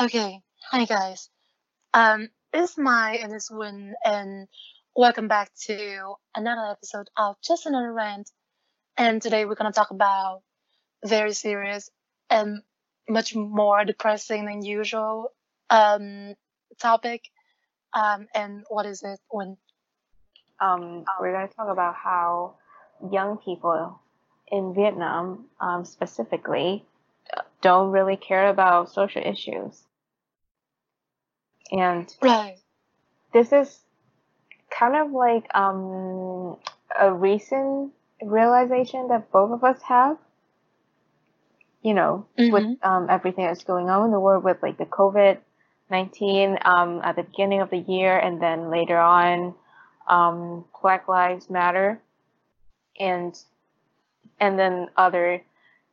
Okay, hi guys. Um, Mai and it's Win, and welcome back to another episode of Just Another Rant. And today we're gonna talk about very serious and much more depressing than usual um topic. Um, and what is it? When Um, we're to talk about how young people in Vietnam, um, specifically, don't really care about social issues. And right, this is kind of like um, a recent realization that both of us have. You know, with Mhm. um, everything that's going on in the world, with like the COVID nineteen um, at the beginning of the year, and then later on, um, Black Lives Matter, and and then other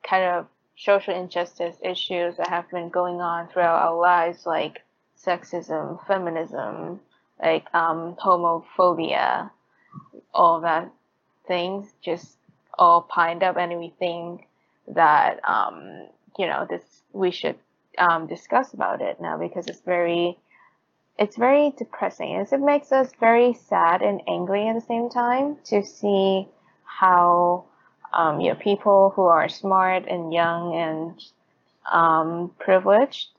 kind of social injustice issues that have been going on throughout our lives, like sexism, feminism, like um, homophobia, all that things just all piled up, and we think that um, you know this we should um, discuss about it now because it's very it's very depressing. It makes us very sad and angry at the same time to see how um, you know people who are smart and young and um, privileged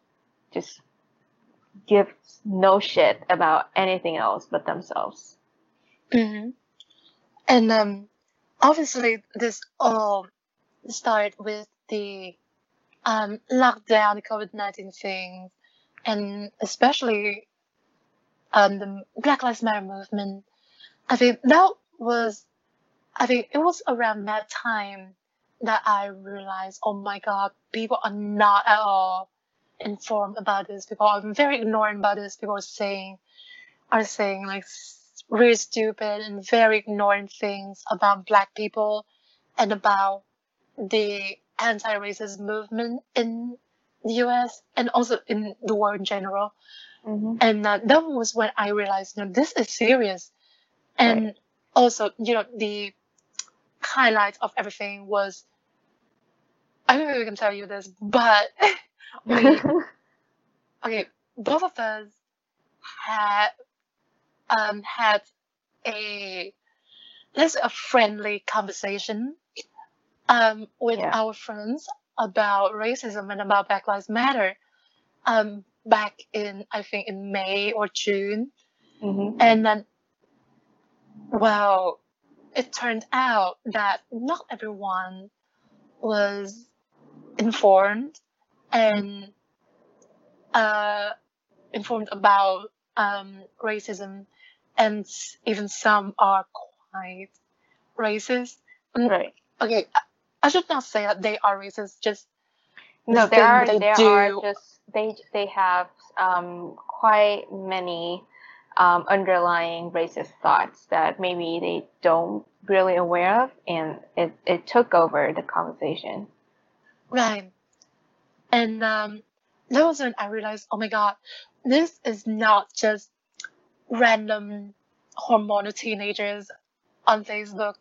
just give no shit about anything else but themselves. hmm and um, obviously this all started with the um lockdown, the COVID nineteen thing, and especially um the Black Lives Matter movement. I think that was, I think it was around that time that I realized, oh my God, people are not at all informed about this. People are very ignorant about this. People are saying, are saying like really stupid and very ignorant things about Black people and about the anti-racist movement in the U.S. and also in the world in general. Mm-hmm. And uh, that was when I realized, you know, this is serious. And also, you know, the highlight of everything was, I don't know if I can tell you this, but we, okay, both of us had, um, had a, let's a friendly conversation, um, with Yeah. our friends about racism and about Black Lives Matter, um, back in, I think in May or June. hmm And then, well, it turned out that not everyone was informed and uh, informed about um, racism, and even some are quite racist. Mm, Right. Okay, I- I should not say that they are racist. Just No, the there are they there do. are just they they have um, quite many um, underlying racist thoughts that maybe they don't really aware of, and it, it took over the conversation. Right. And um, that was when I realized, oh my God, this is not just random hormonal teenagers on Facebook.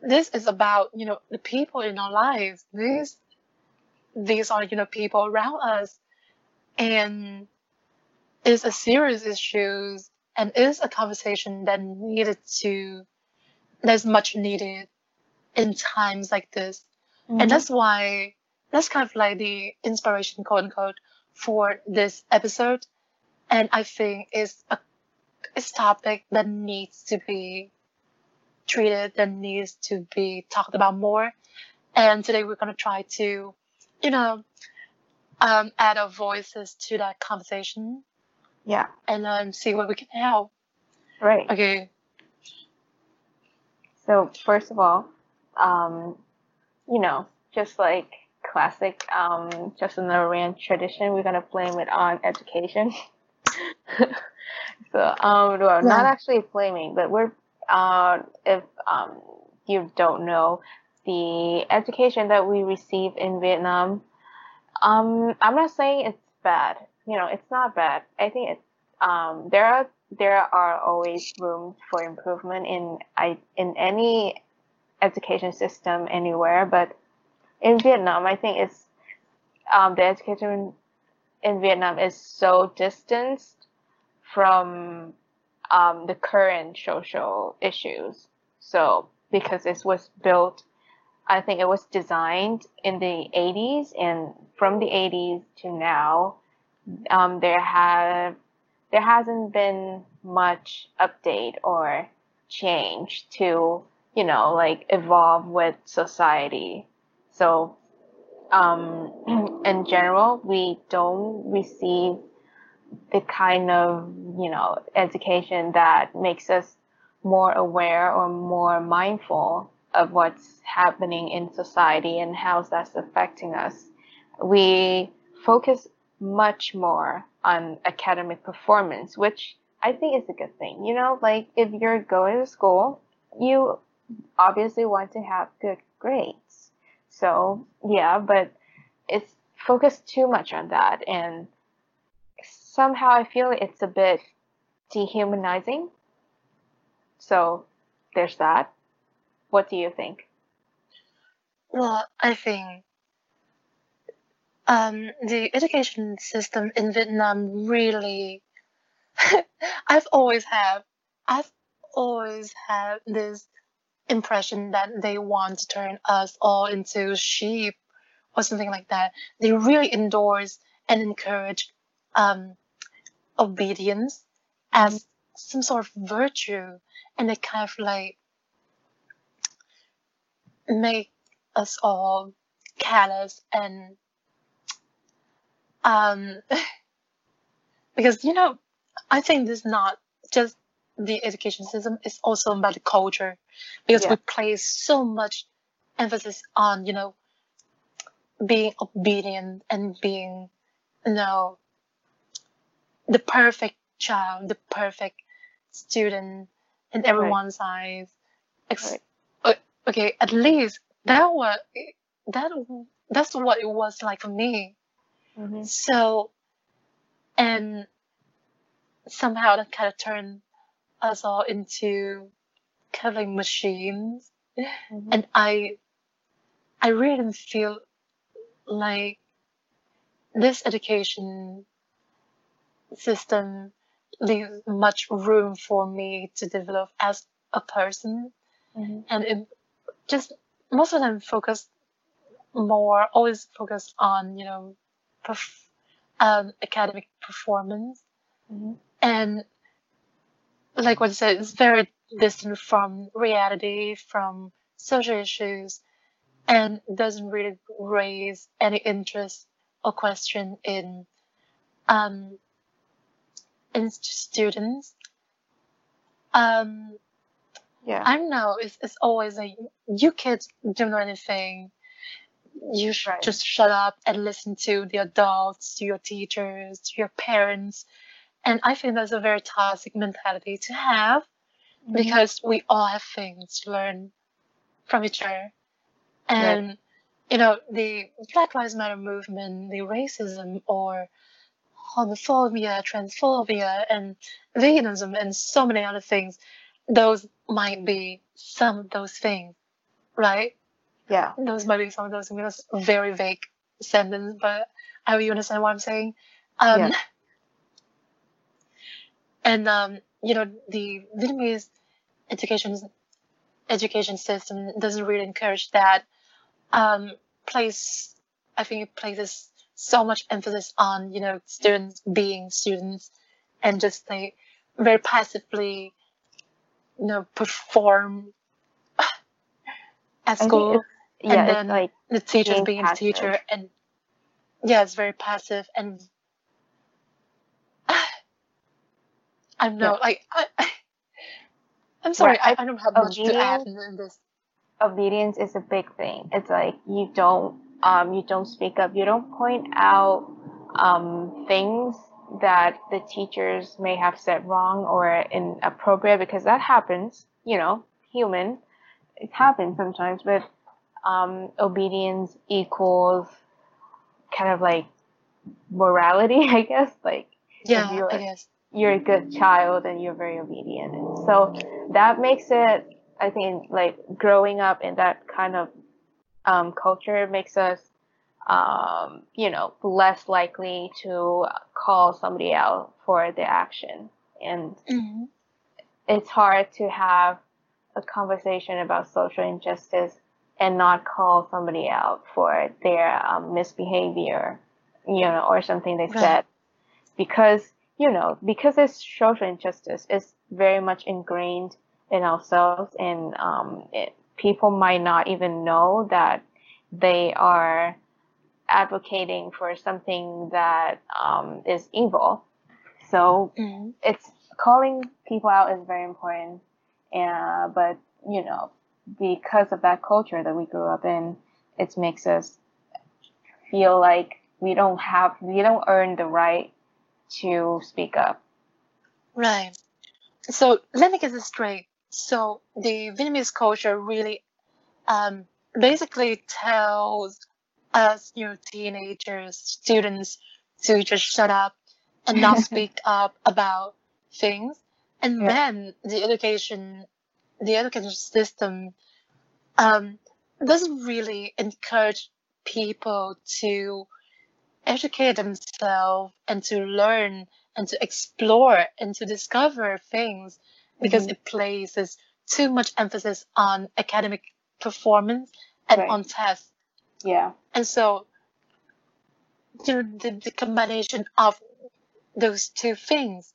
This is about, you know, the people in our lives. These, these are, you know, people around us. And it's a serious issue and it's a conversation that needed to, that's much needed in times like this. And that's why that's kind of like the inspiration, quote unquote, for this episode. And I think it's a it's topic that needs to be treated, that needs to be talked about more. And today we're gonna try to, you know, um, add our voices to that conversation yeah, and um, see what we can help. right. Okay. So first of all, um, you know, just like classic um, just another rant tradition, we're gonna blame it on education. so um, well, not actually blaming, but we're uh, if um, you don't know, the education that we receive in Vietnam, um, I'm not saying it's bad. You know, it's not bad. I think it's um, there are there are always room for improvement in I in any education system anywhere, but in Vietnam, I think it's um, the education in Vietnam is so distanced from um, the current social issues. So because it was built, I think it was designed in the 80s, and from the 80s to now, um, there have there hasn't been much update or change to you know like evolve with society. So um, in general, we don't receive the kind of you know education that makes us more aware or more mindful of what's happening in society and how that's affecting us. We focus much more on academic performance, which I think is a good thing. You know, like if you're going to school, you obviously want to have good grades. So, yeah, but it's focused too much on that and somehow I feel it's a bit dehumanizing. So there's that. What do you think? Well, I think um, the education system in Vietnam really, I've always had, I've always had this impression that they want to turn us all into sheep or something like that. They really endorse and encourage um, obedience as some sort of virtue and they kind of like make us all callous and um because you know i think this is not just the education system is also about the culture because Yeah. we place so much emphasis on you know being obedient and being you know the perfect child the perfect student in everyone's eyes Ex- Right. okay at least that was that that's what it was like for me Mm-hmm. so and somehow that kind of turned us all into kind of like machines Mm-hmm. and i i really didn't feel like this education system leaves much room for me to develop as a person Mm-hmm. and it just most of them focus more always focus on you know perf- um, academic performance Mm-hmm. and like what you said it's very distant from reality from social issues and doesn't really raise any interest or question in um in students um Yeah. I don't know. It's, it's always like you kids don't know anything. You should Right. just shut up and listen to the adults, to your teachers, to your parents. And I think that's a very toxic mentality to have Mm-hmm. because we all have things to learn from each other. And, you know, the Black Lives Matter movement, the racism or homophobia, transphobia, and veganism, and so many other things, those might be some of those things, right? yeah. Those might be some of those things. That's a very vague sentence, but I hope you understand what I'm saying. Um, Yeah. And um, you know, the Vietnamese education education system doesn't really encourage that. Um, place, I think it places so much emphasis on you know students being students and just like very passively, you know, perform at school. yeah, and then like the teachers being being the teacher and yeah it's very passive and I don't know like I, I'm sorry Right, I, I- don't have much to add in, this obedience is a big thing. It's like you don't um you don't speak up, you don't point out um things that the teachers may have said wrong or inappropriate because that happens, you know, human. It happens sometimes, but um obedience equals kind of like morality, I guess. Like yeah I guess you're a good child and you're very obedient. And so that makes it, I think, like growing up in that kind of um, culture makes us um, you know, less likely to call somebody out for their action. And Mm-hmm. it's hard to have a conversation about social injustice and not call somebody out for their um, misbehavior, you know, or something they Right. said, because you know, because it's social injustice, it's very much ingrained in ourselves, and um, it, people might not even know that they are advocating for something that um, is evil. So Mm-hmm. it's calling people out is very important. And but you know, because of that culture that we grew up in, it makes us feel like we don't have we don't earn the right to speak up. Right. So let me get this straight. So the Vietnamese culture really um, basically tells us, you know, teenagers, students to just shut up and not speak up about things. And Yeah. then the education, the education system um, doesn't really encourage people to educate themselves and to learn and to explore and to discover things because Mhm. it places too much emphasis on academic performance and Right. on tests. Yeah. And so, you know, the, the combination of those two things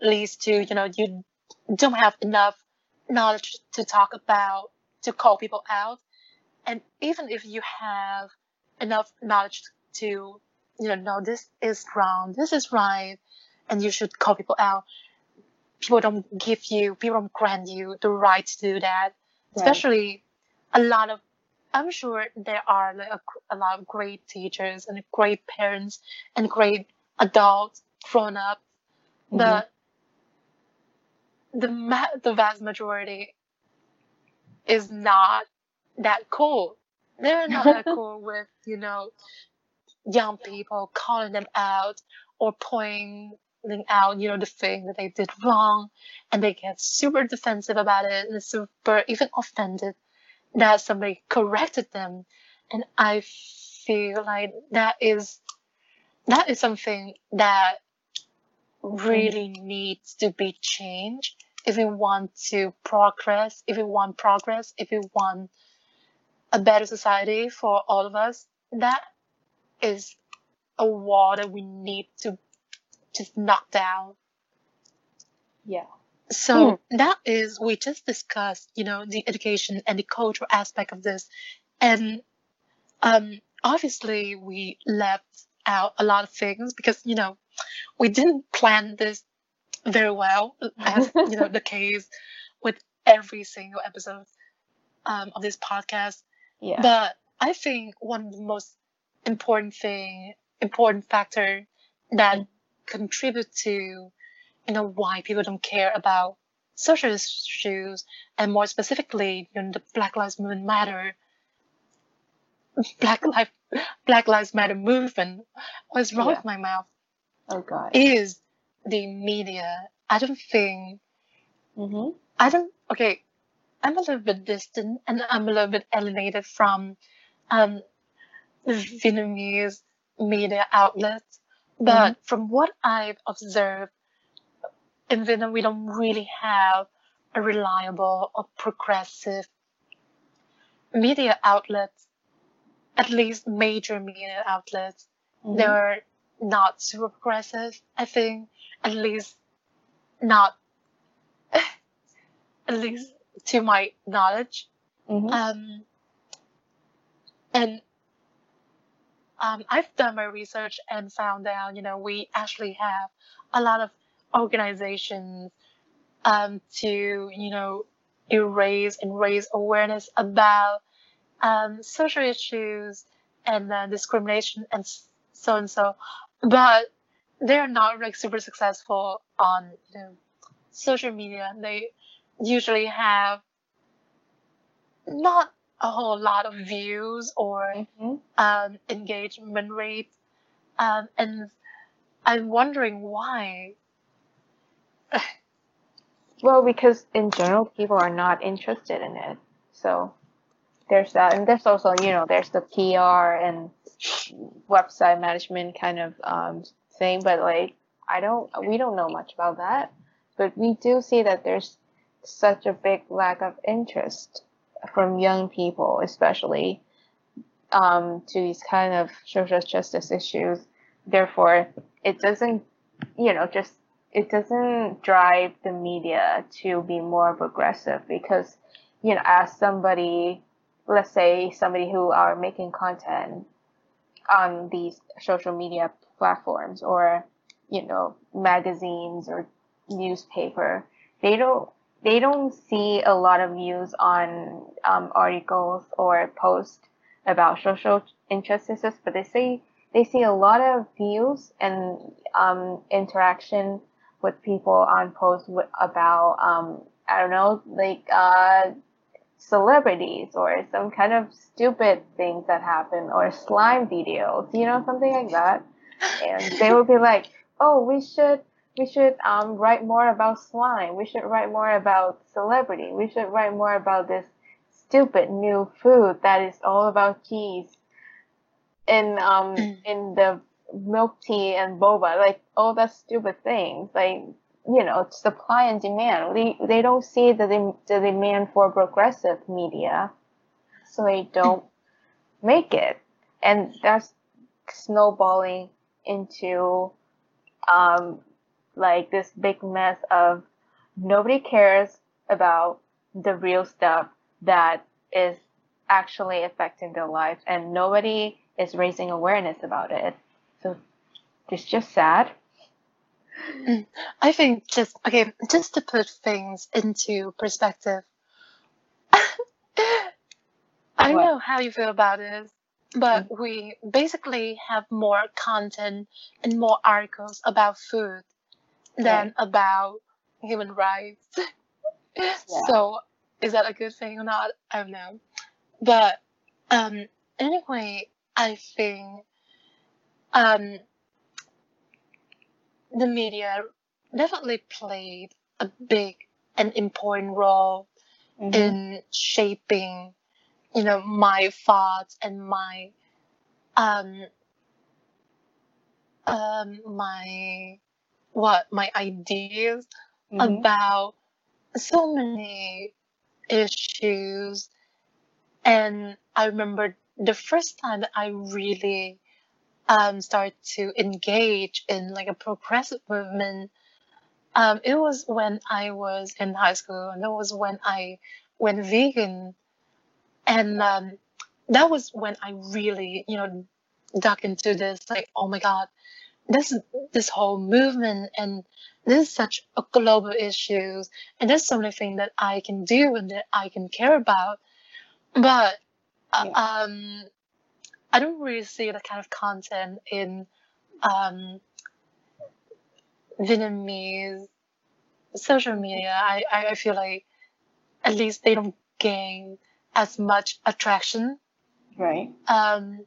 leads to, you know, you don't have enough knowledge to talk about, to call people out. And even if you have enough knowledge to, you know, no, this is wrong, this is right, and you should call people out, people don't give you, people don't grant you the right to do that. Especially a lot of, I'm sure there are like a, a lot of great teachers and great parents and great adults, grown up, Mhm. but the ma- the vast majority is not that cool. They're not that cool with you know young people calling them out or pointing out you know the thing that they did wrong, and they get super defensive about it and super even offended that somebody corrected them, and I feel like that is that is something that mm-hmm. really needs to be changed. If we want to progress, if we want progress, if we want a better society for all of us, that is a wall that we need to just knock down. Yeah. So that is we just discussed, you know, the education and the cultural aspect of this, and um, obviously we left out a lot of things because you know we didn't plan this very well, as you know the case with every single episode um, of this podcast. Yeah. But I think one of the most important thing, important factor that contribute to, you know, why people don't care about social issues and more specifically, you know, the Black Lives Movement Matter, Black Life, Black Lives Matter movement. What's wrong Yeah. with my mouth? oh God. Is the media. I don't think Mhm. I don't. Okay, I'm a little bit distant and I'm a little bit alienated from um, Vietnamese media outlets. But from what I've observed, in Vietnam, we don't really have a reliable or progressive media outlets, at least major media outlets. Mhm. They're not super progressive, I think, at least not, at least to my knowledge. Mhm. Um, and um, I've done my research and found out, you know, we actually have a lot of organizations um, to, you know, erase and raise awareness about um, social issues and uh, discrimination and so and so, but they're not like super successful on you know social media. They usually have not a whole lot of views or Mhm. um, engagement rate, um, and I'm wondering why. Well, because in general, people are not interested in it. So there's that, and there's also, you know, there's the PR and website management kind of um, thing, but like I don't, we don't know much about that. But we do see that there's such a big lack of interest from young people, especially um, to these kind of social justice issues. Therefore, it doesn't, you know, just it doesn't drive the media to be more progressive because, you know, as somebody, let's say somebody who are making content on these social media platforms or, you know, magazines or newspaper, they don't they don't see a lot of views on um, articles or posts about social injustices, but they see they see a lot of views and um, interaction with people on posts about um, I don't know like uh, celebrities or some kind of stupid things that happen or slime videos, you know, something like that. And they would be like, "Oh, we should we should um, write more about slime. We should write more about celebrity. We should write more about this stupid new food that is all about cheese in um mm. in the milk tea and boba like all that stupid things like you know supply and demand they they don't see the the demand for progressive media so they don't make it and that's snowballing into um like this big mess of nobody cares about the real stuff that is actually affecting their life and nobody is raising awareness about it. So it's just sad. Mm, I think just okay, just to put things into perspective. I don't what? know how you feel about this, but mm-hmm. we basically have more content and more articles about food than right. about human rights. yeah. So is that a good thing or not? I don't know. But um, anyway, I think um, the media definitely played a big and important role mm-hmm. in shaping, you know, my thoughts and my um, um, my what my ideas mm-hmm. about so many issues. And I remember the first time that I really um, started to engage in like a progressive movement. Um, it was when I was in high school, and it was when I went vegan, and um, that was when I really, you know, dug into this. Like, oh my god, this this whole movement and this is such a global issue and there's so many things that I can do and that I can care about. But uh, yeah. um I don't really see that kind of content in um Vietnamese social media. I, I feel like at least they don't gain as much attraction. Right. Um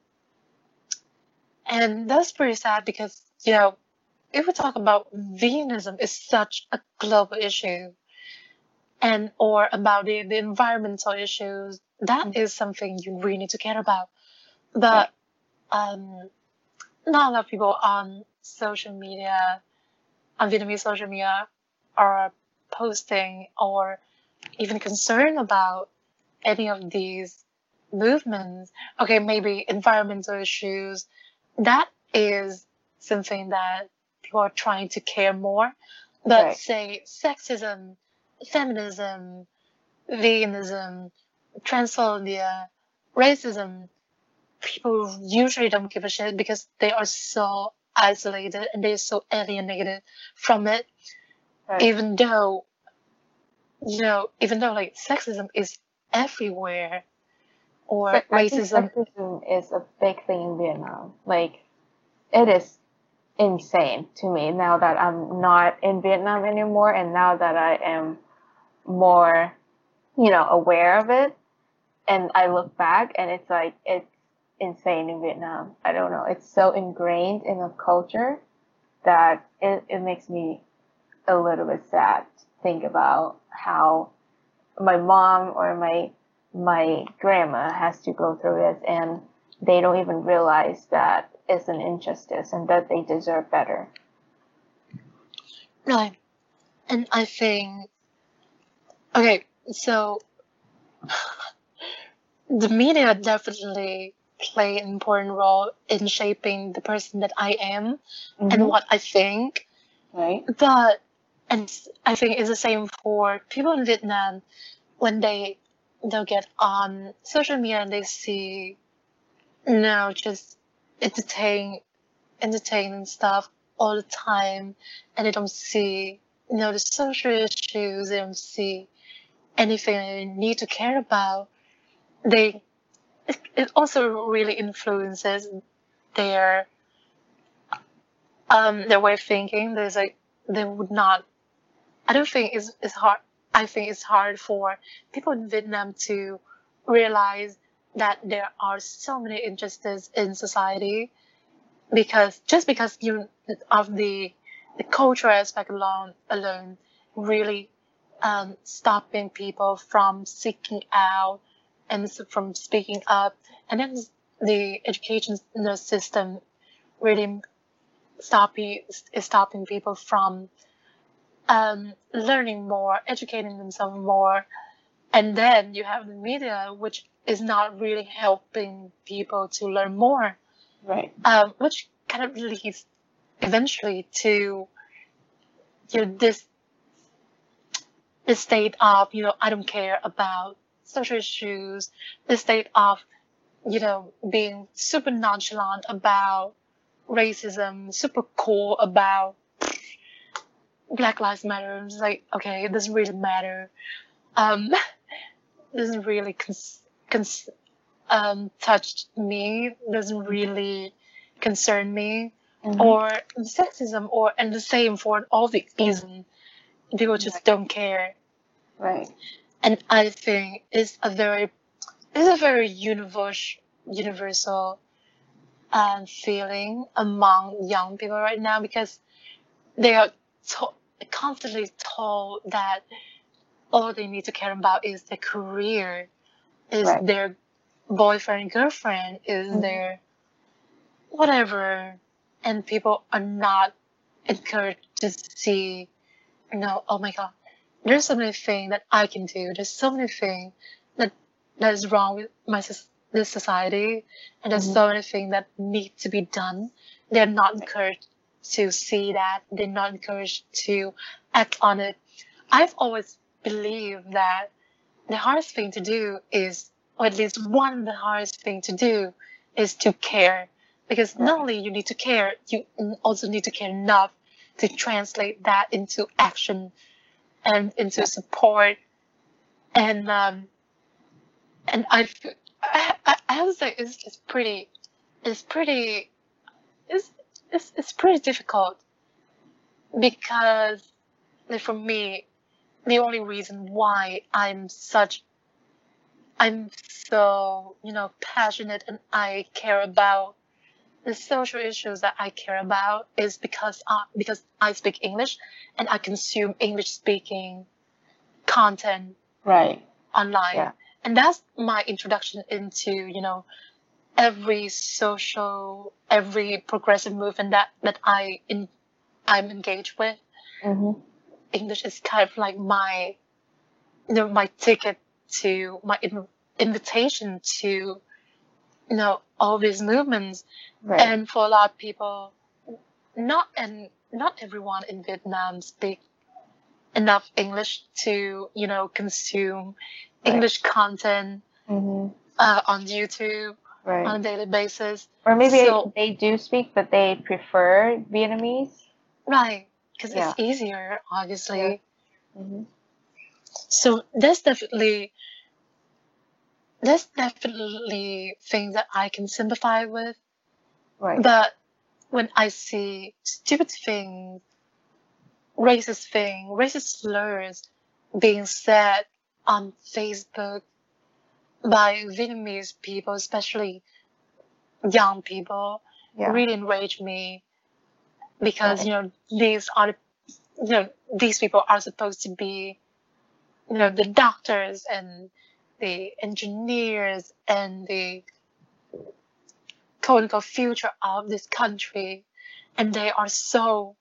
and that's pretty sad because you know, if we talk about veganism is such a global issue and or about the, the environmental issues, that mm-hmm. is something you really need to care about. But um, not a lot of people on social media, on Vietnamese social media, are posting or even concerned about any of these movements. Okay, maybe environmental issues. That is something that people are trying to care more. But right. say sexism, feminism, veganism, transphobia, racism, people usually don't give a shit because they are so isolated and they're so alienated from it. Right. Even though, you know, even though like sexism is everywhere, or racism. Sexism is a big thing in Vietnam. Like, it is insane to me now that I'm not in Vietnam anymore and now that I am more, you know, aware of it. And I look back and it's like, it's insane in Vietnam. I don't know. It's so ingrained in the culture that it, it makes me a little bit sad to think about how my mom or my my grandma has to go through this and they don't even realize that it's an injustice and that they deserve better. Right. And I think, okay, so the media definitely play an important role in shaping the person that I am Mhm. and what I think. Right. But and I think it's the same for people in Vietnam when they they'll get on social media and they see now just entertain entertaining stuff all the time and they don't see you know the social issues they don't see anything they need to care about. They it, it also really influences their um their way of thinking. There's like they would not i don't think it's, it's hard i think it's hard for people in vietnam to realize that there are so many injustices in society because just because you of the the cultural aspect alone alone really um, stopping people from seeking out and from speaking up. And then the education system really stopping stopping people from um, learning more educating themselves more and then you have the media which is not really helping people to learn more Right. um, which kind of leads eventually to you know this this state of you know I don't care about social issues, this state of you know being super nonchalant about racism, super cool about Black Lives Matter. It's like okay, it doesn't really matter. Um, doesn't really cons- cons- um, touch me. Doesn't really concern me Mhm. or sexism or and the same for all the ism people just don't care right. and i think it's a very it's a very universal universal um, feeling among young people right now because they are to- constantly told that all they need to care about is their career is Right. their boyfriend girlfriend is Mhm. their whatever and people are not encouraged to see you know oh my god there's so many things that i can do there's so many things that that is wrong with my this society and there's Mhm. so many things that need to be done they're not encouraged to see that they're not encouraged to act on it. I've always believed that the hardest thing to do is or at least one of the hardest thing to do is to care. Because not only you need to care you also need to care enough to translate that into action and into support. And um and I've, to say it's, it's pretty it's pretty it's, it's it's pretty difficult because for me the only reason why i'm such i'm so you know passionate and i care about the social issues that I care about is because I, because I speak English and I consume English speaking content Right. online. Yeah. And that's my introduction into, you know, every social, every progressive movement that, that I in, I'm engaged with. Mm-hmm. English is kind of like my, you know, my ticket to my in, invitation to, you know, all these movements Right. and for a lot of people not and not everyone in vietnam speak enough english to you know consume Right. english content mm-hmm. uh, on youtube Right. on a daily basis or maybe so- they do speak, but they prefer Vietnamese. right because Yeah. it's easier obviously Mm-hmm. so that's definitely that's definitely things that i can sympathize with Right. But when I see stupid things, racist thing, racist slurs being said on Facebook by Vietnamese people, especially young people, yeah. really enraged me because Right. you know these are you know these people are supposed to be you know the doctors and the engineers and the quote unquote future of this country and they are so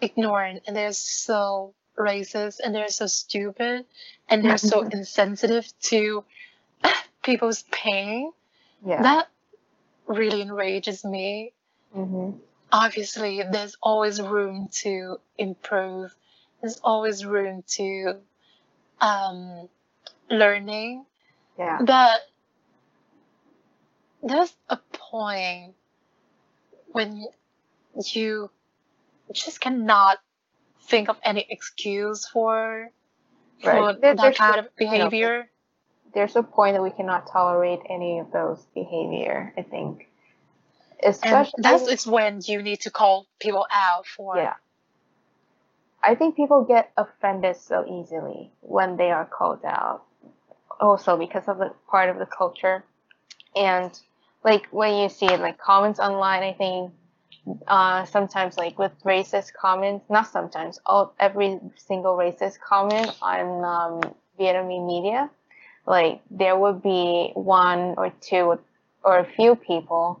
ignorant and they're so racist and they're so stupid and they're so insensitive to people's pain Yeah. that really enrages me mm-hmm. obviously there's always room to improve there's always room to um learning Yeah. but there's a point when you just cannot think of any excuse for for There- that kind of behavior. There's a point that we cannot tolerate any of those behavior. I think, and especially that is when you need to call people out for yeah. I think people get offended so easily when they are called out. Also because of the part of the culture, and like when you see like comments online, I think uh, sometimes like with racist comments, not sometimes, all every single racist comment on um, Vietnamese media, like there would be one or two or a few people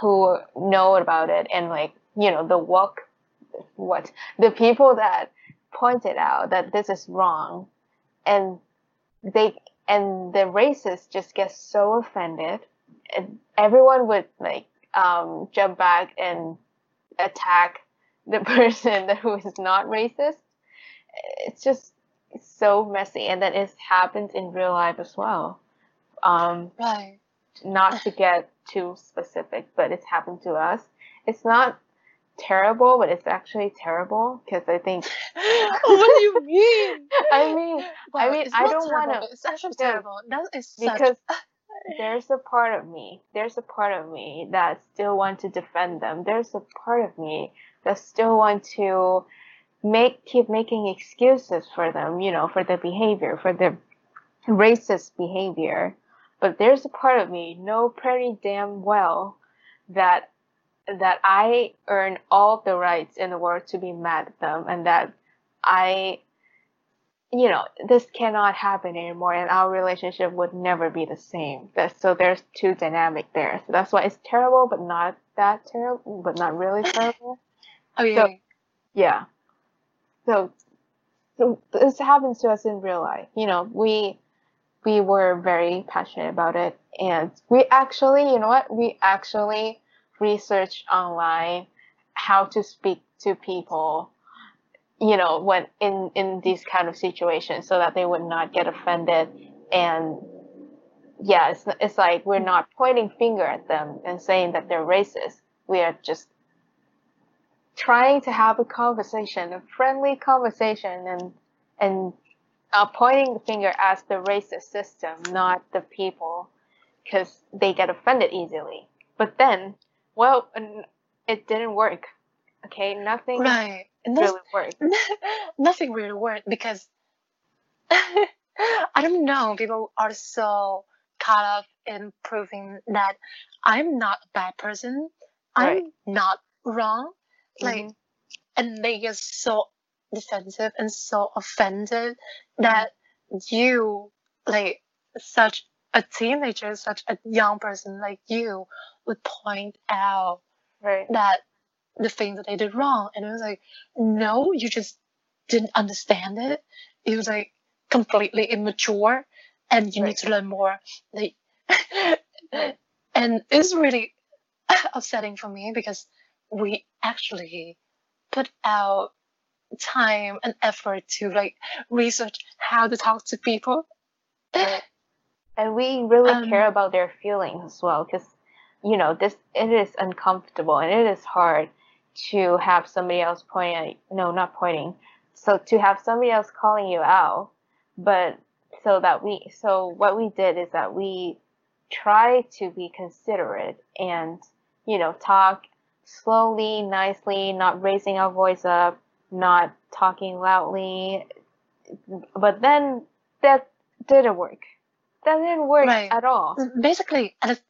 who know about it and like you know the woke what the people that pointed out that this is wrong. And they and the racists just get so offended and everyone would like um jump back and attack the person that who is not racist. It's just so messy and then it happens in real life as well um right. not to get too specific, but it's happened to us. It's not terrible, but it's actually terrible because I think. what do you mean? I mean, Well, mean, I don't terrible, wanna- It's actually No, terrible. That is such. because there's a part of me, there's a part of me that still want to defend them. There's a part of me that still want to make keep making excuses for them, you know, for their behavior, for their racist behavior. But there's a part of me know pretty damn well that that I earn all the rights in the world to be mad at them and that I you know, this cannot happen anymore and our relationship would never be the same. That so there's two dynamic there. So that's why it's terrible but not that terrible but not really terrible. oh yeah. Yeah. So, so this happens to us in real life. You know, we we were very passionate about it, and we actually, you know what? We actually researched online how to speak to people. You know, when in in these kind of situations, so that they would not get offended, and yeah, it's it's like we're not pointing finger at them and saying that they're racist. We are just trying to have a conversation, a friendly conversation, and and uh, pointing the finger at the racist system, not the people, because they get offended easily. But then, well, it didn't work. Okay, nothing Right. Really worked. nothing really worked because I don't know. People are so caught up in proving that I'm not a bad person. Right. I'm not wrong. Like, Mhm. and they get so defensive and so offended that you, like, such a teenager, such a young person like you, would point out right, that the things that they did wrong. And it was like, no, you just didn't understand it. It was like completely immature and you Right. need to learn more. Like, and it's really upsetting for me because we actually put out time and effort to like research how to talk to people. And we really Um, care about their feelings as well, because you know this it is uncomfortable and it is hard to have somebody else pointing at no not pointing so to have somebody else calling you out but so that we so what we did is that we try to be considerate and you know talk slowly nicely not raising our voice up not talking loudly but then that didn't work that didn't work Right. at all Basically, at, the-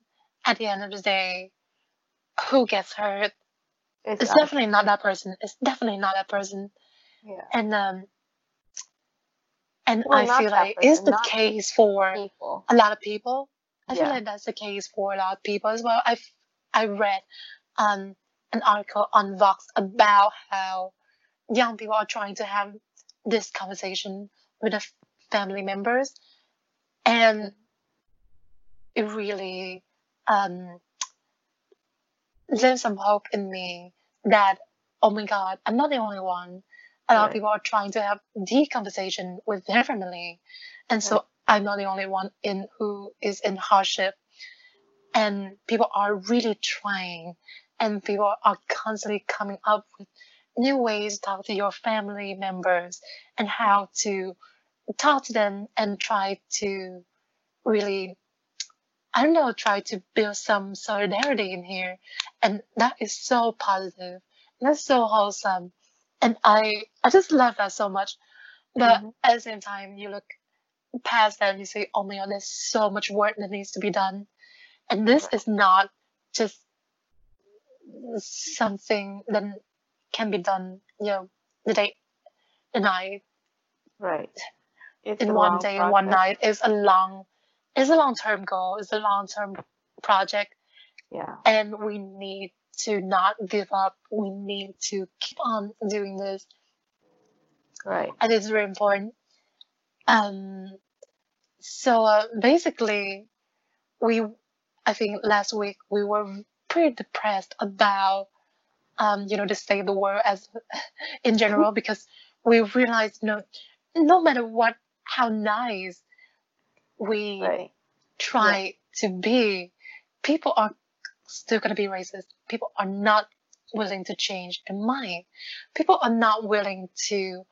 at the end of the day, who gets hurt? it's, It's definitely not that person. It's definitely not that person. yeah. And um, and Well, I feel like it's person, the case for people a lot of people. I feel like that's the case for a lot of people as well. I, f- I read um, an article on Vox about how young people are trying to have this conversation with their family members, and it really um, there's some hope in me that oh my god, I'm not the only one. A lot right. of people are trying to have the conversation with their family, and so right. I'm not the only one in who is in hardship. And people are really trying, and people are constantly coming up with new ways to talk to your family members and how to talk to them and try to really I don't know, try to build some solidarity in here. And that is so positive. That's so wholesome. And I I just love that so much. But mm-hmm. at the same time you look past that and you say, Oh my god, there's so much work that needs to be done. And this is not just something that can be done, you know, the day the night. Right. It's in one day, in one night. is a long is a long term goal, it's a long term project. Yeah. And we need to not give up. We need to keep on doing this. Right. And it's very important. Um, so uh, basically, we, I think last week we were pretty depressed about, um, you know, the state of the world as in general because we realized, you know, no matter what, how nice we right. try yeah. to be, people are still going to be racist. People are not willing to change their mind. People are not willing to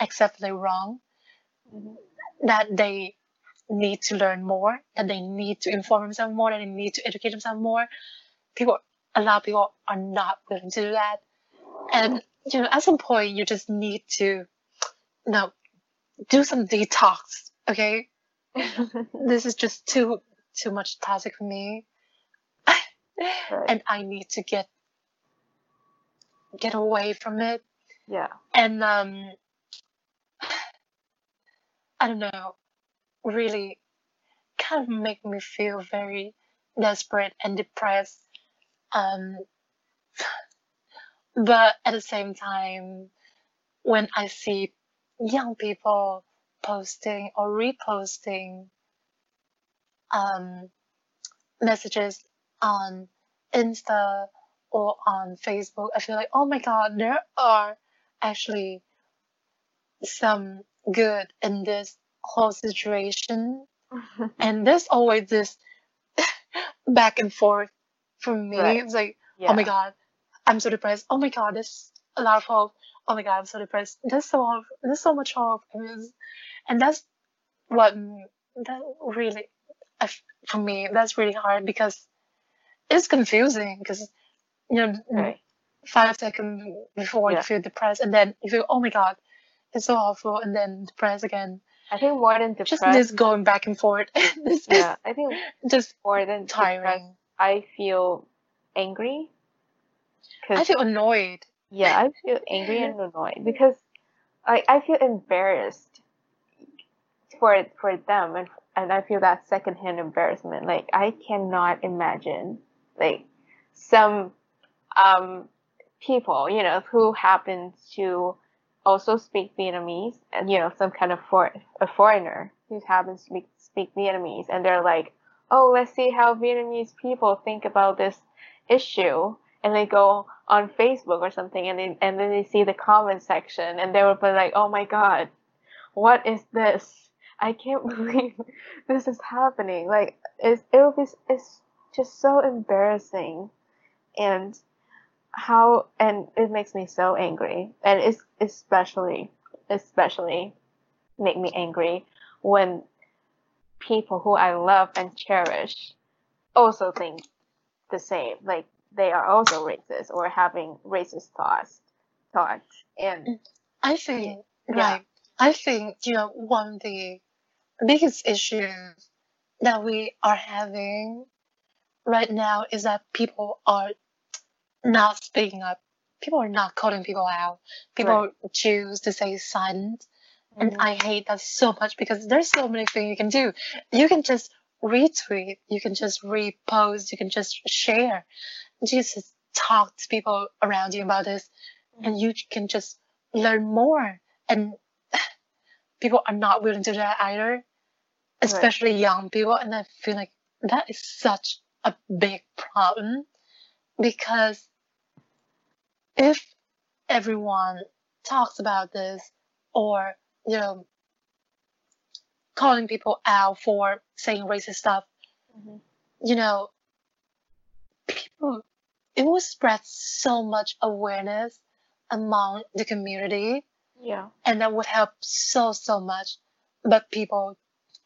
accept they're wrong, that they need to learn more, that they need to inform themselves more, that they need to educate themselves more. People, a lot of people are not willing to do that. And, you know, at some point, you just need to, you know, do some detox, okay? this is just too too much toxic for me. right. And I need to get get away from it. Yeah. And um I don't know, really kind of make me feel very desperate and depressed. Um but at the same time when I see young people posting or reposting um, messages on Insta or on Facebook, I feel like, oh my God, there are actually some good in this whole situation. and there's always this back and forth for me. Right. It's like, yeah. oh my God, I'm so depressed. Oh my God, there's a lot of hope. Oh my God, I'm so depressed. There's so there's so much hope. And, and that's what that really for me that's really hard because it's confusing because you know right. five seconds before yeah. you feel depressed and then you feel oh my god it's so awful and then depressed again i think more than depressed just this going back and forth yeah i think just more than tiring i feel angry i feel annoyed yeah i feel angry and annoyed because I, I feel embarrassed for for them and and I feel that secondhand embarrassment. Like I cannot imagine like some um people, you know, who happen to also speak Vietnamese and you know, some kind of for a foreigner who happens to speak, speak Vietnamese and they're like, Oh, let's see how Vietnamese people think about this issue and they go on Facebook or something and they and then they see the comment section and they will be like, Oh my god, what is this? I can't believe this is happening. Like it's it will be it's just so embarrassing, and how and it makes me so angry, and it's especially especially make me angry when people who I love and cherish also think the same. Like they are also racist or having racist thoughts thoughts and mm, I think yeah. right. I think you know one of the biggest issues that we are having right now is that people are not speaking up. People are not calling people out. People right. choose to stay silent. Mm-hmm. And I hate that so much because there's so many things you can do. You can just retweet, you can just repost, you can just share. just talk to people around you about this and you can just learn more and people are not willing to do that either especially right. young people and i feel like that is such a big problem because if everyone talks about this or you know calling people out for saying racist stuff mm-hmm. you know people it will spread so much awareness among the community yeah and that would help so so much but people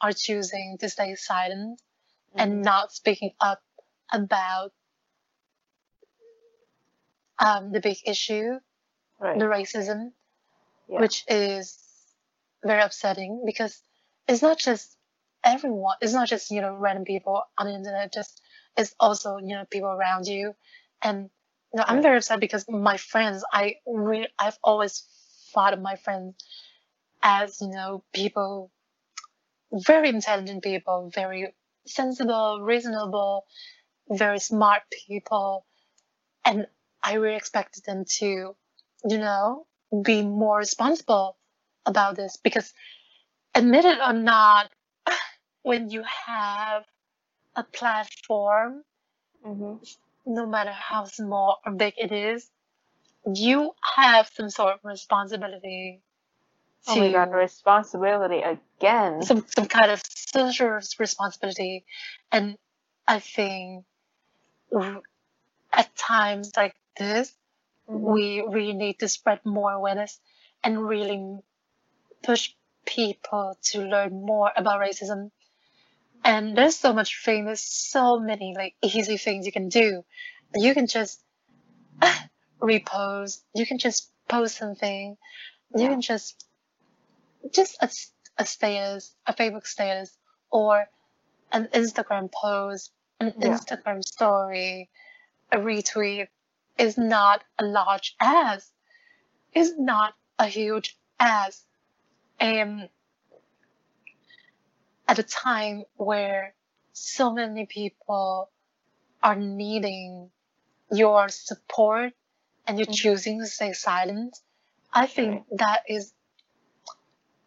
are choosing to stay silent mm-hmm. and not speaking up about um, the big issue, right. the racism, yeah. which is very upsetting because it's not just everyone, it's not just, you know, random people on the internet, just it's also, you know, people around you. And you know, I'm very upset because my friends, I really, I've always thought of my friends as, you know, people, very intelligent people, very sensible, reasonable, very smart people. And I really expected them to, you know, be more responsible about this because admit it or not, when you have a platform, mm-hmm. no matter how small or big it is, you have some sort of responsibility. To, oh my god, responsibility again. Some some kind of social responsibility, and I think at times like this, mm-hmm. we really need to spread more awareness and really push people to learn more about racism. And there's so much thing, there's so many like easy things you can do. You can just ah, repost, you can just post something, you can just just a, a status, a Facebook status, or an Instagram post, an yeah. Instagram story, a retweet is not a large ass, is not a huge ass. And at a time where so many people are needing your support and you're mm-hmm. choosing to stay silent, I think that is,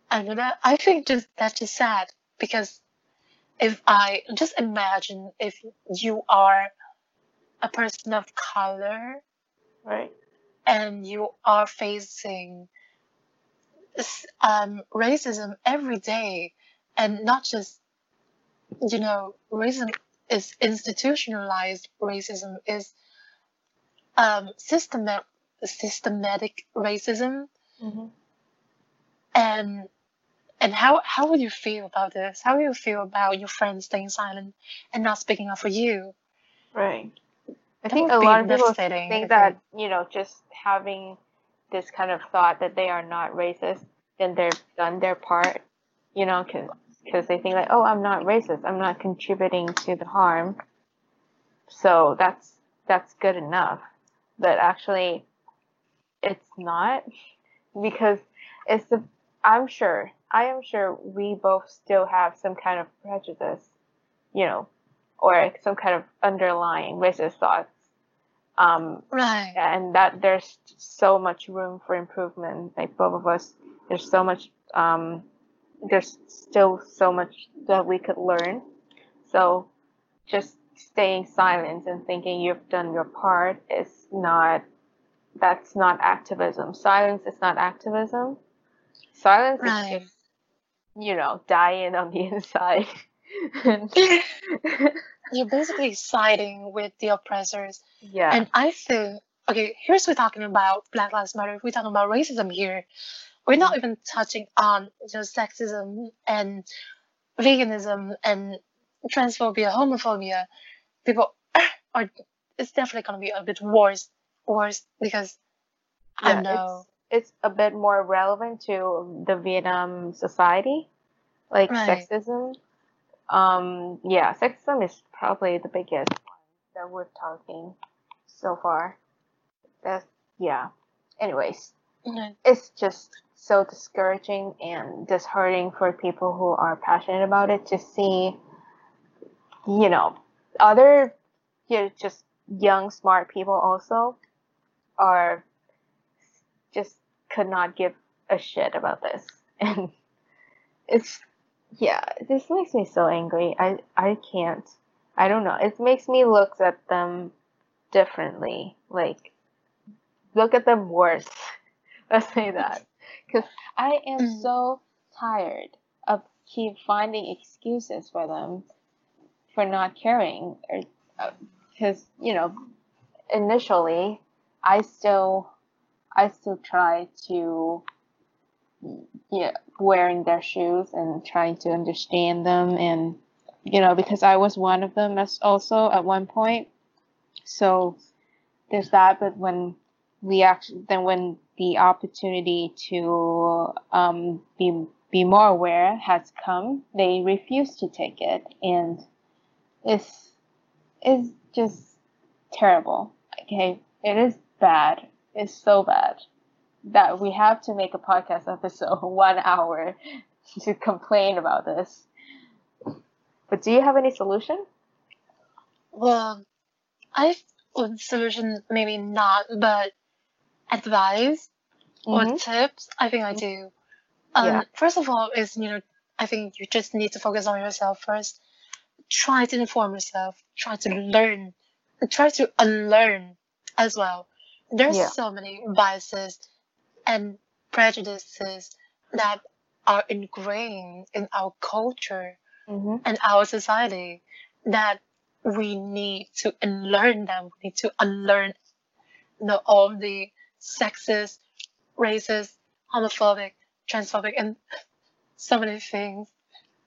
I know that, I think just that's just sad because if I just imagine if you are a person of color, right, and you are facing um, racism every day, and not just, you know, racism is institutionalized racism is um, systematic systematic racism, mm-hmm. and and how how would you feel about this? How do you feel about your friends staying silent and not speaking up for you? Right. I think a lot of people think that you know just having this kind of thought that they are not racist, then they've done their part. You know, because they think like, oh, I'm not racist. I'm not contributing to the harm. So that's that's good enough. But actually, it's not because it's the. I'm sure. I am sure we both still have some kind of prejudice, you know, or some kind of underlying racist thoughts um, right. And that there's so much room for improvement. Like both of us, there's so much. Um, there's still so much that we could learn. So, just staying silent and thinking you've done your part is not. That's not activism. Silence is not activism. Silence right. is just, you know, dying on the inside. you're basically siding with the oppressors. Yeah. And I think, okay, here's we're talking about Black Lives Matter. We're talking about racism here. We're not mm-hmm. even touching on you know sexism and veganism and transphobia, homophobia. People are. It's definitely gonna be a bit worse, worse because yeah, I know it's, it's a bit more relevant to the Vietnam society, like right. sexism um, yeah, sexism is probably the biggest one that we're talking so far. That's yeah. Anyways, mm-hmm. it's just so discouraging and disheartening for people who are passionate about it to see, you know, other, you know, just young smart people also are just could not give a shit about this and it's yeah this makes me so angry. I i can't. I don't know. It makes me look at them differently. Like look at them worse. Let's say that. Because i am Mm. so tired of keep finding excuses for them for not caring. Or because you know initially i still i still try to yeah wearing their shoes and trying to understand them and you know because i was one of them as also at one point. So there's that but when we actually then when the opportunity to um, be be more aware has come they refuse to take it. And it's it's just terrible. Okay? It is bad. It's so bad that we have to make a podcast episode one hour to complain about this but do you have any solution Well, well, solution maybe not, but advice or Mhm. tips, I think I do. Um, Yeah. First of all, is you know, I think you just need to focus on yourself first. Try to inform yourself. Try to learn. Try to unlearn as well. There's Yeah. so many biases and prejudices that are ingrained in our culture mm-hmm. and our society that we need to unlearn them. We need to unlearn you know, all the sexist, racist, homophobic, transphobic, and so many things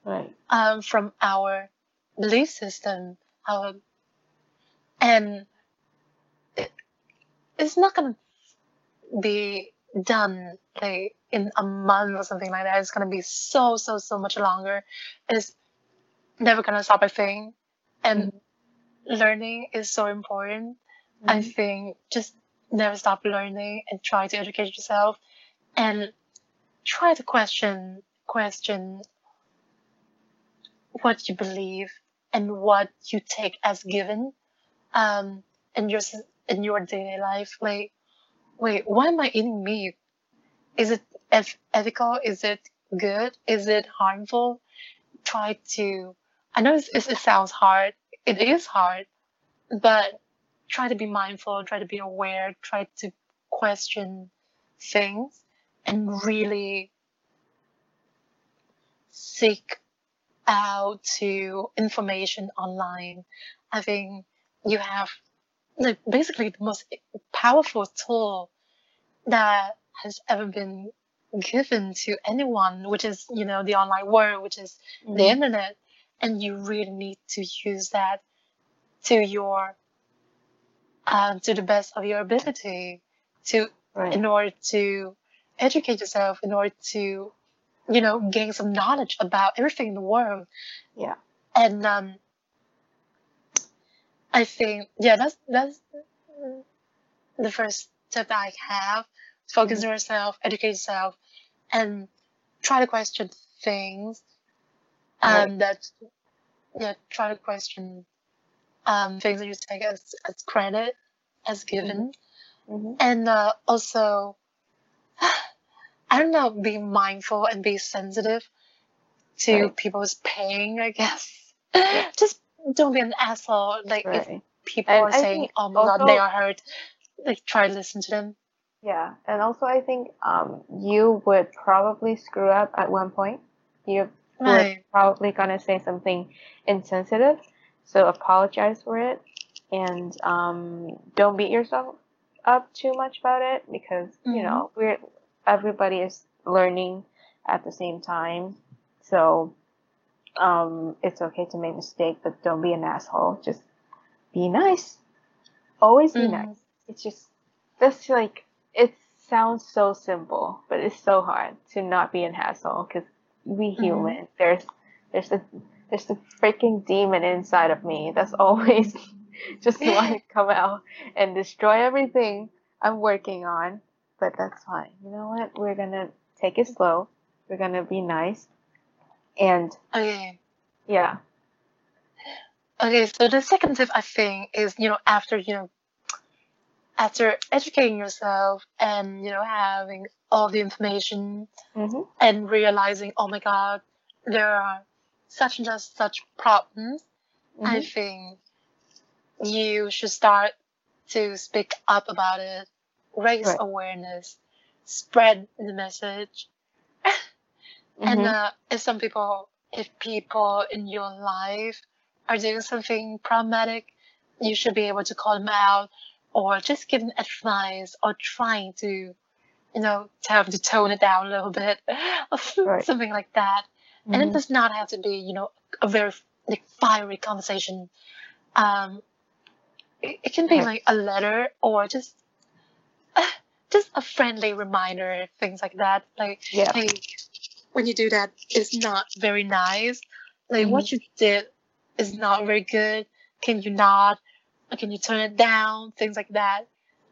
right um, from our belief system. Our and it, it's not gonna be done like in a month or something like that. It's gonna be so so so much longer. It's never gonna stop. I think, and learning is so important. I Mhm. think just never stop learning and try to educate yourself and try to question question what you believe and what you take as given um in your in your daily life like wait why am i eating meat? Is it eth- ethical? Is it good? Is it harmful? Try to i know it sounds hard. It is hard but try to be mindful try to be aware try to question things and really seek out to information online. I think you have like basically the most powerful tool that has ever been given to anyone which is you know the online world which is the Mhm. internet. And you really need to use that to your um, to the best of your ability to right. in order to educate yourself in order to you know gain some knowledge about everything in the world. Yeah. And um i think yeah that's that's the first tip that i have focus on yourself educate yourself and try to question things um that yeah try to question um things that you take as as credit as given. Hmm and uh, also i don't know be mindful and be sensitive to Right. people's pain i guess. Just don't be an asshole like if people And are I saying oh my god they are hurt like try to listen to them. Yeah and also i think um you would probably screw up at one point. You're right. probably gonna say something insensitive so apologize for it and um don't beat yourself up too much about it because you Mhm. know we're everybody is learning at the same time so um it's okay to make mistake but don't be an asshole. Just be nice. Always be Mhm. nice. It's just that's like it sounds so simple but it's so hard to not be an asshole because we human. There's there's a there's the freaking demon inside of me that's always just want to come out and destroy everything i'm working on but that's fine. You know what? We're gonna take it slow. We're gonna be nice and okay yeah Okay, so the second tip I think is, you know, after, you know, after educating yourself and, you know, having all the information Mm-hmm. and realizing, oh my God, there are such and just such problems, I Mm-hmm. think you should start to speak up about it, raise Right. awareness, spread the message. And Mhm. uh, if some people, if people in your life are doing something problematic, you should be able to call them out or just give them advice or trying to, you know, tell them to tone it down a little bit or Right. something like that. And it Mhm. does not have to be, you know, a very like fiery conversation. Um, it, it can be Right. like a letter or just just a friendly reminder, things like that. Like, Yeah. hey, when you do that, it's not very nice. Like, what you did is not very good. Can you not? Can you turn it down? Things like that.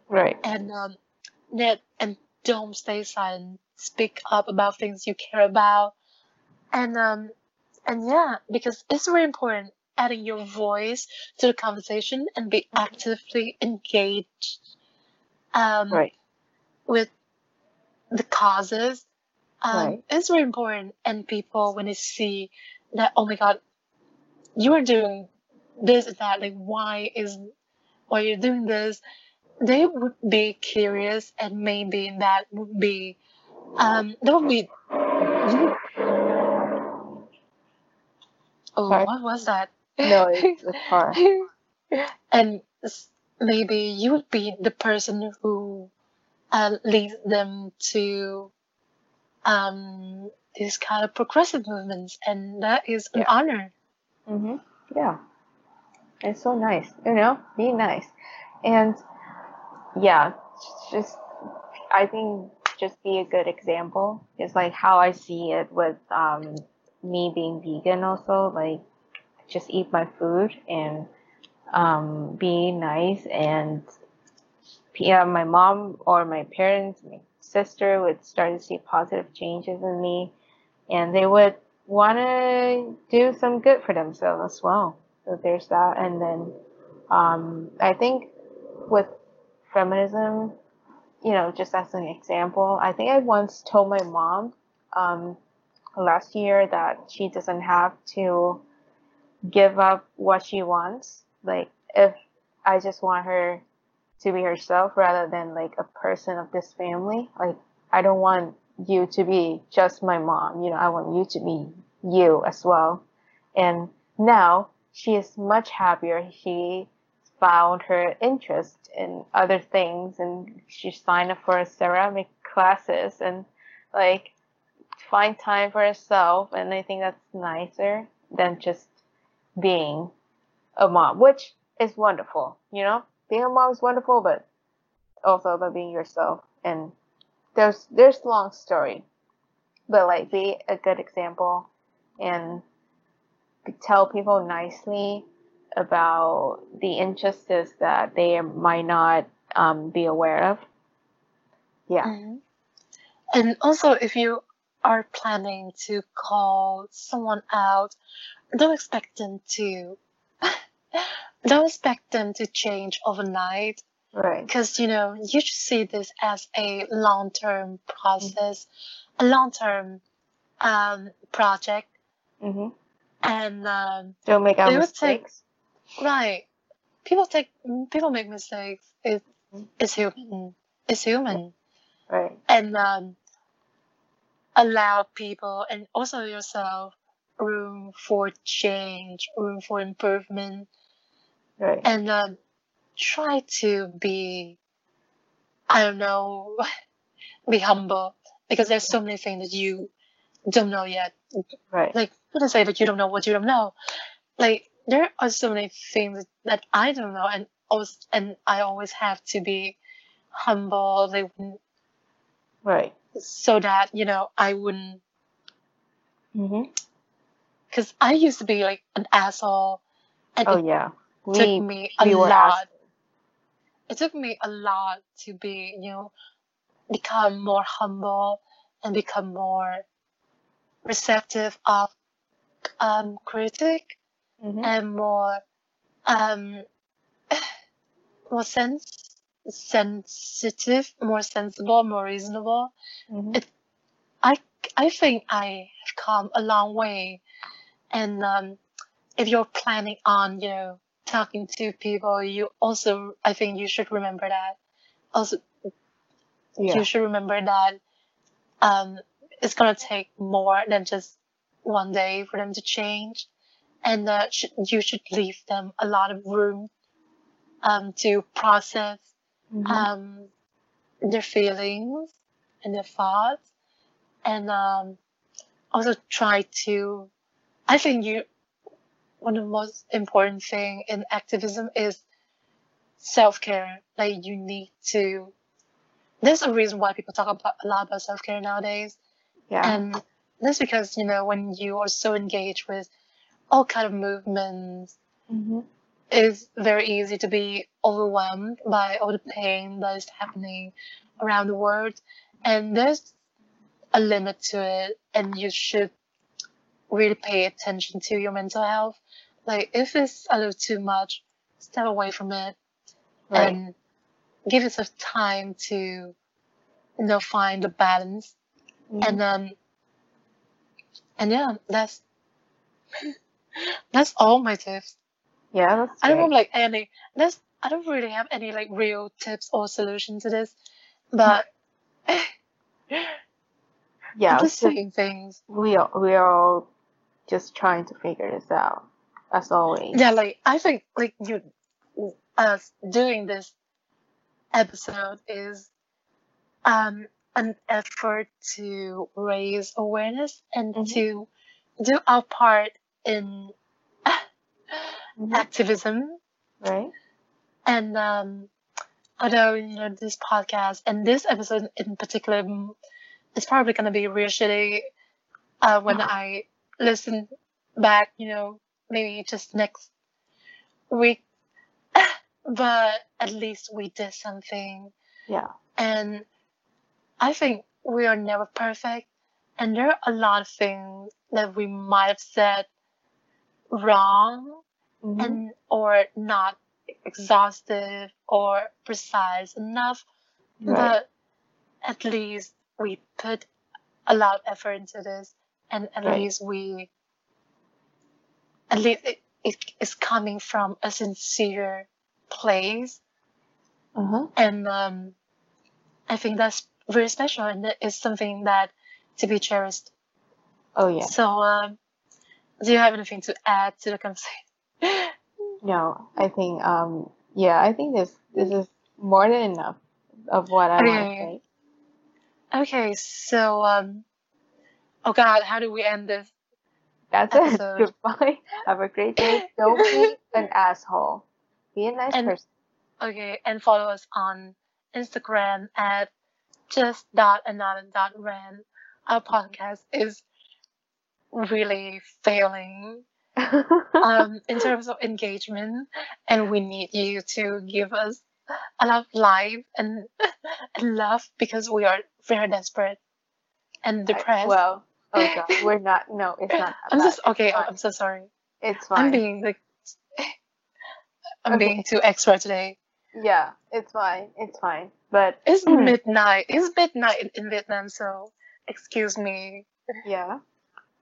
Right. And um, net and don't stay silent. Speak up about things you care about. And um, and yeah, because it's very important adding your voice to the conversation and be actively engaged. Um, Right. with the causes. Um, Right. It's very important, and people when they see that, oh my God, you are doing this and that, like why is why you're doing this? They would be curious, and maybe that would be um that would be. Oh, Sorry? what was that? No, it's the car. and maybe you would be the person who uh, leads them to um, these kind of progressive movements, and that is an Yeah. honor. Mm-hmm. Yeah. It's so nice, you know, be nice. And yeah, just, I think just be a good example is like how I see it with um, me being vegan also, like just eat my food and um, be nice and yeah, my mom or my parents, my sister would start to see positive changes in me and they would want to do some good for themselves as well. So there's that. And then um, I think with feminism, you know, just as an example, I think I once told my mom um, last year that she doesn't have to give up what she wants. Like, if I just want her to be herself rather than like a person of this family, like, I don't want you to be just my mom. You know, I want you to be you as well. And now she is much happier. She found her interest in other things and she signed up for ceramic classes and like find time for herself. And I think that's nicer than just being a mom, which is wonderful. You know, being a mom is wonderful, but also about being yourself. And there's there's long story, but like be a good example and tell people nicely about the injustice that they might not um, be aware of. Yeah. Mhm. And also, if you are planning to call someone out, don't expect them to. don't expect them to change overnight Right. because you know you should see this as a long-term process, a long-term um, project, hmm and um, Don't make our would take- mistakes. right, people take people make mistakes. It, it's human. It's human, Right. and um, allow people and also yourself room for change, room for improvement, Right. and um, try to be, I don't know, be humble because there's so many things that you don't know yet. Right. Like, to say that you don't know what you don't know. Like, there are so many things that I don't know, and always, and I always have to be humble. They wouldn't, Right. so that you know I wouldn't, because I used to be like an asshole, and Oh it yeah. Took me a we lot. it took me a lot to be, you know, become more humble and become more receptive of um, critic hmm and more um more sense sensitive, more sensible, more reasonable. Mhm. It- I I think I have come a long way, and um, if you're planning on you know talking to people, you also I think you should remember that. Also, Yeah. you should remember that um, it's gonna take more than just one day for them to change, and uh, sh- you should leave them a lot of room um, to process Mhm. um, their feelings and their thoughts, and um, also try to. I think you one of the most important thing in activism is self care. Like you need to. There's a reason why people talk about a lot about self care nowadays, yeah. and that's because you know when you are so engaged with all kind of movements Mhm. it's very easy to be overwhelmed by all the pain that is happening around the world and there's a limit to it and you should really pay attention to your mental health like if it's a little too much step away from it Right. and give yourself time to you know find the balance Mhm. and um and yeah that's that's all my tips yeah, that's I don't have like any. There's I don't really have any like real tips or solution to this, but yeah, I'm just saying things. we are we are all just trying to figure this out as always. Yeah, like I think like you, us doing this episode is um an effort to raise awareness and Mhm. to do our part in Mhm. activism Right. And um, although you know this podcast and this episode in particular is probably gonna be real shitty uh, when I listen back, you know, maybe just next week. but at least we did something, Yeah. and I think we are never perfect, and there are a lot of things that we might have said wrong Mhm. and or not exhaustive or precise enough right. but at least we put a lot of effort into this and at Right. least we at least it, it is coming from a sincere place Uh-huh. and um, i think that's very special and it is something that to be cherished Oh yeah. so um, do you have anything to add to the conversation No, I think um yeah, I think this this is more than enough of what I want to say. Okay, so um, oh God, how do we end this? That's it. Goodbye. Have a great day. Don't be an asshole. Be a nice And- person. Okay, and follow us on Instagram at just dot another dot rant. Our podcast is really failing um in terms of engagement, and we need you to give us a lot of life and, and love because we are very desperate and depressed. well, oh god, we're not. No, it's not. I'm bad. just okay. I'm so sorry. It's fine. I'm being like I'm Okay. being too extra today. yeah, it's fine. It's fine. But It's midnight. It's midnight in, in Vietnam, so excuse me. yeah.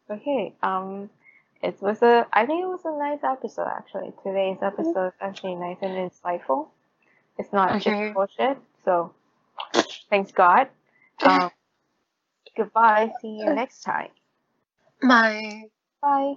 Okay. Um, it was a. I think it was a nice episode actually. Today's episode is actually nice and insightful. It's not Okay. just bullshit. So, thanks God. Um, goodbye. See you next time. My Bye.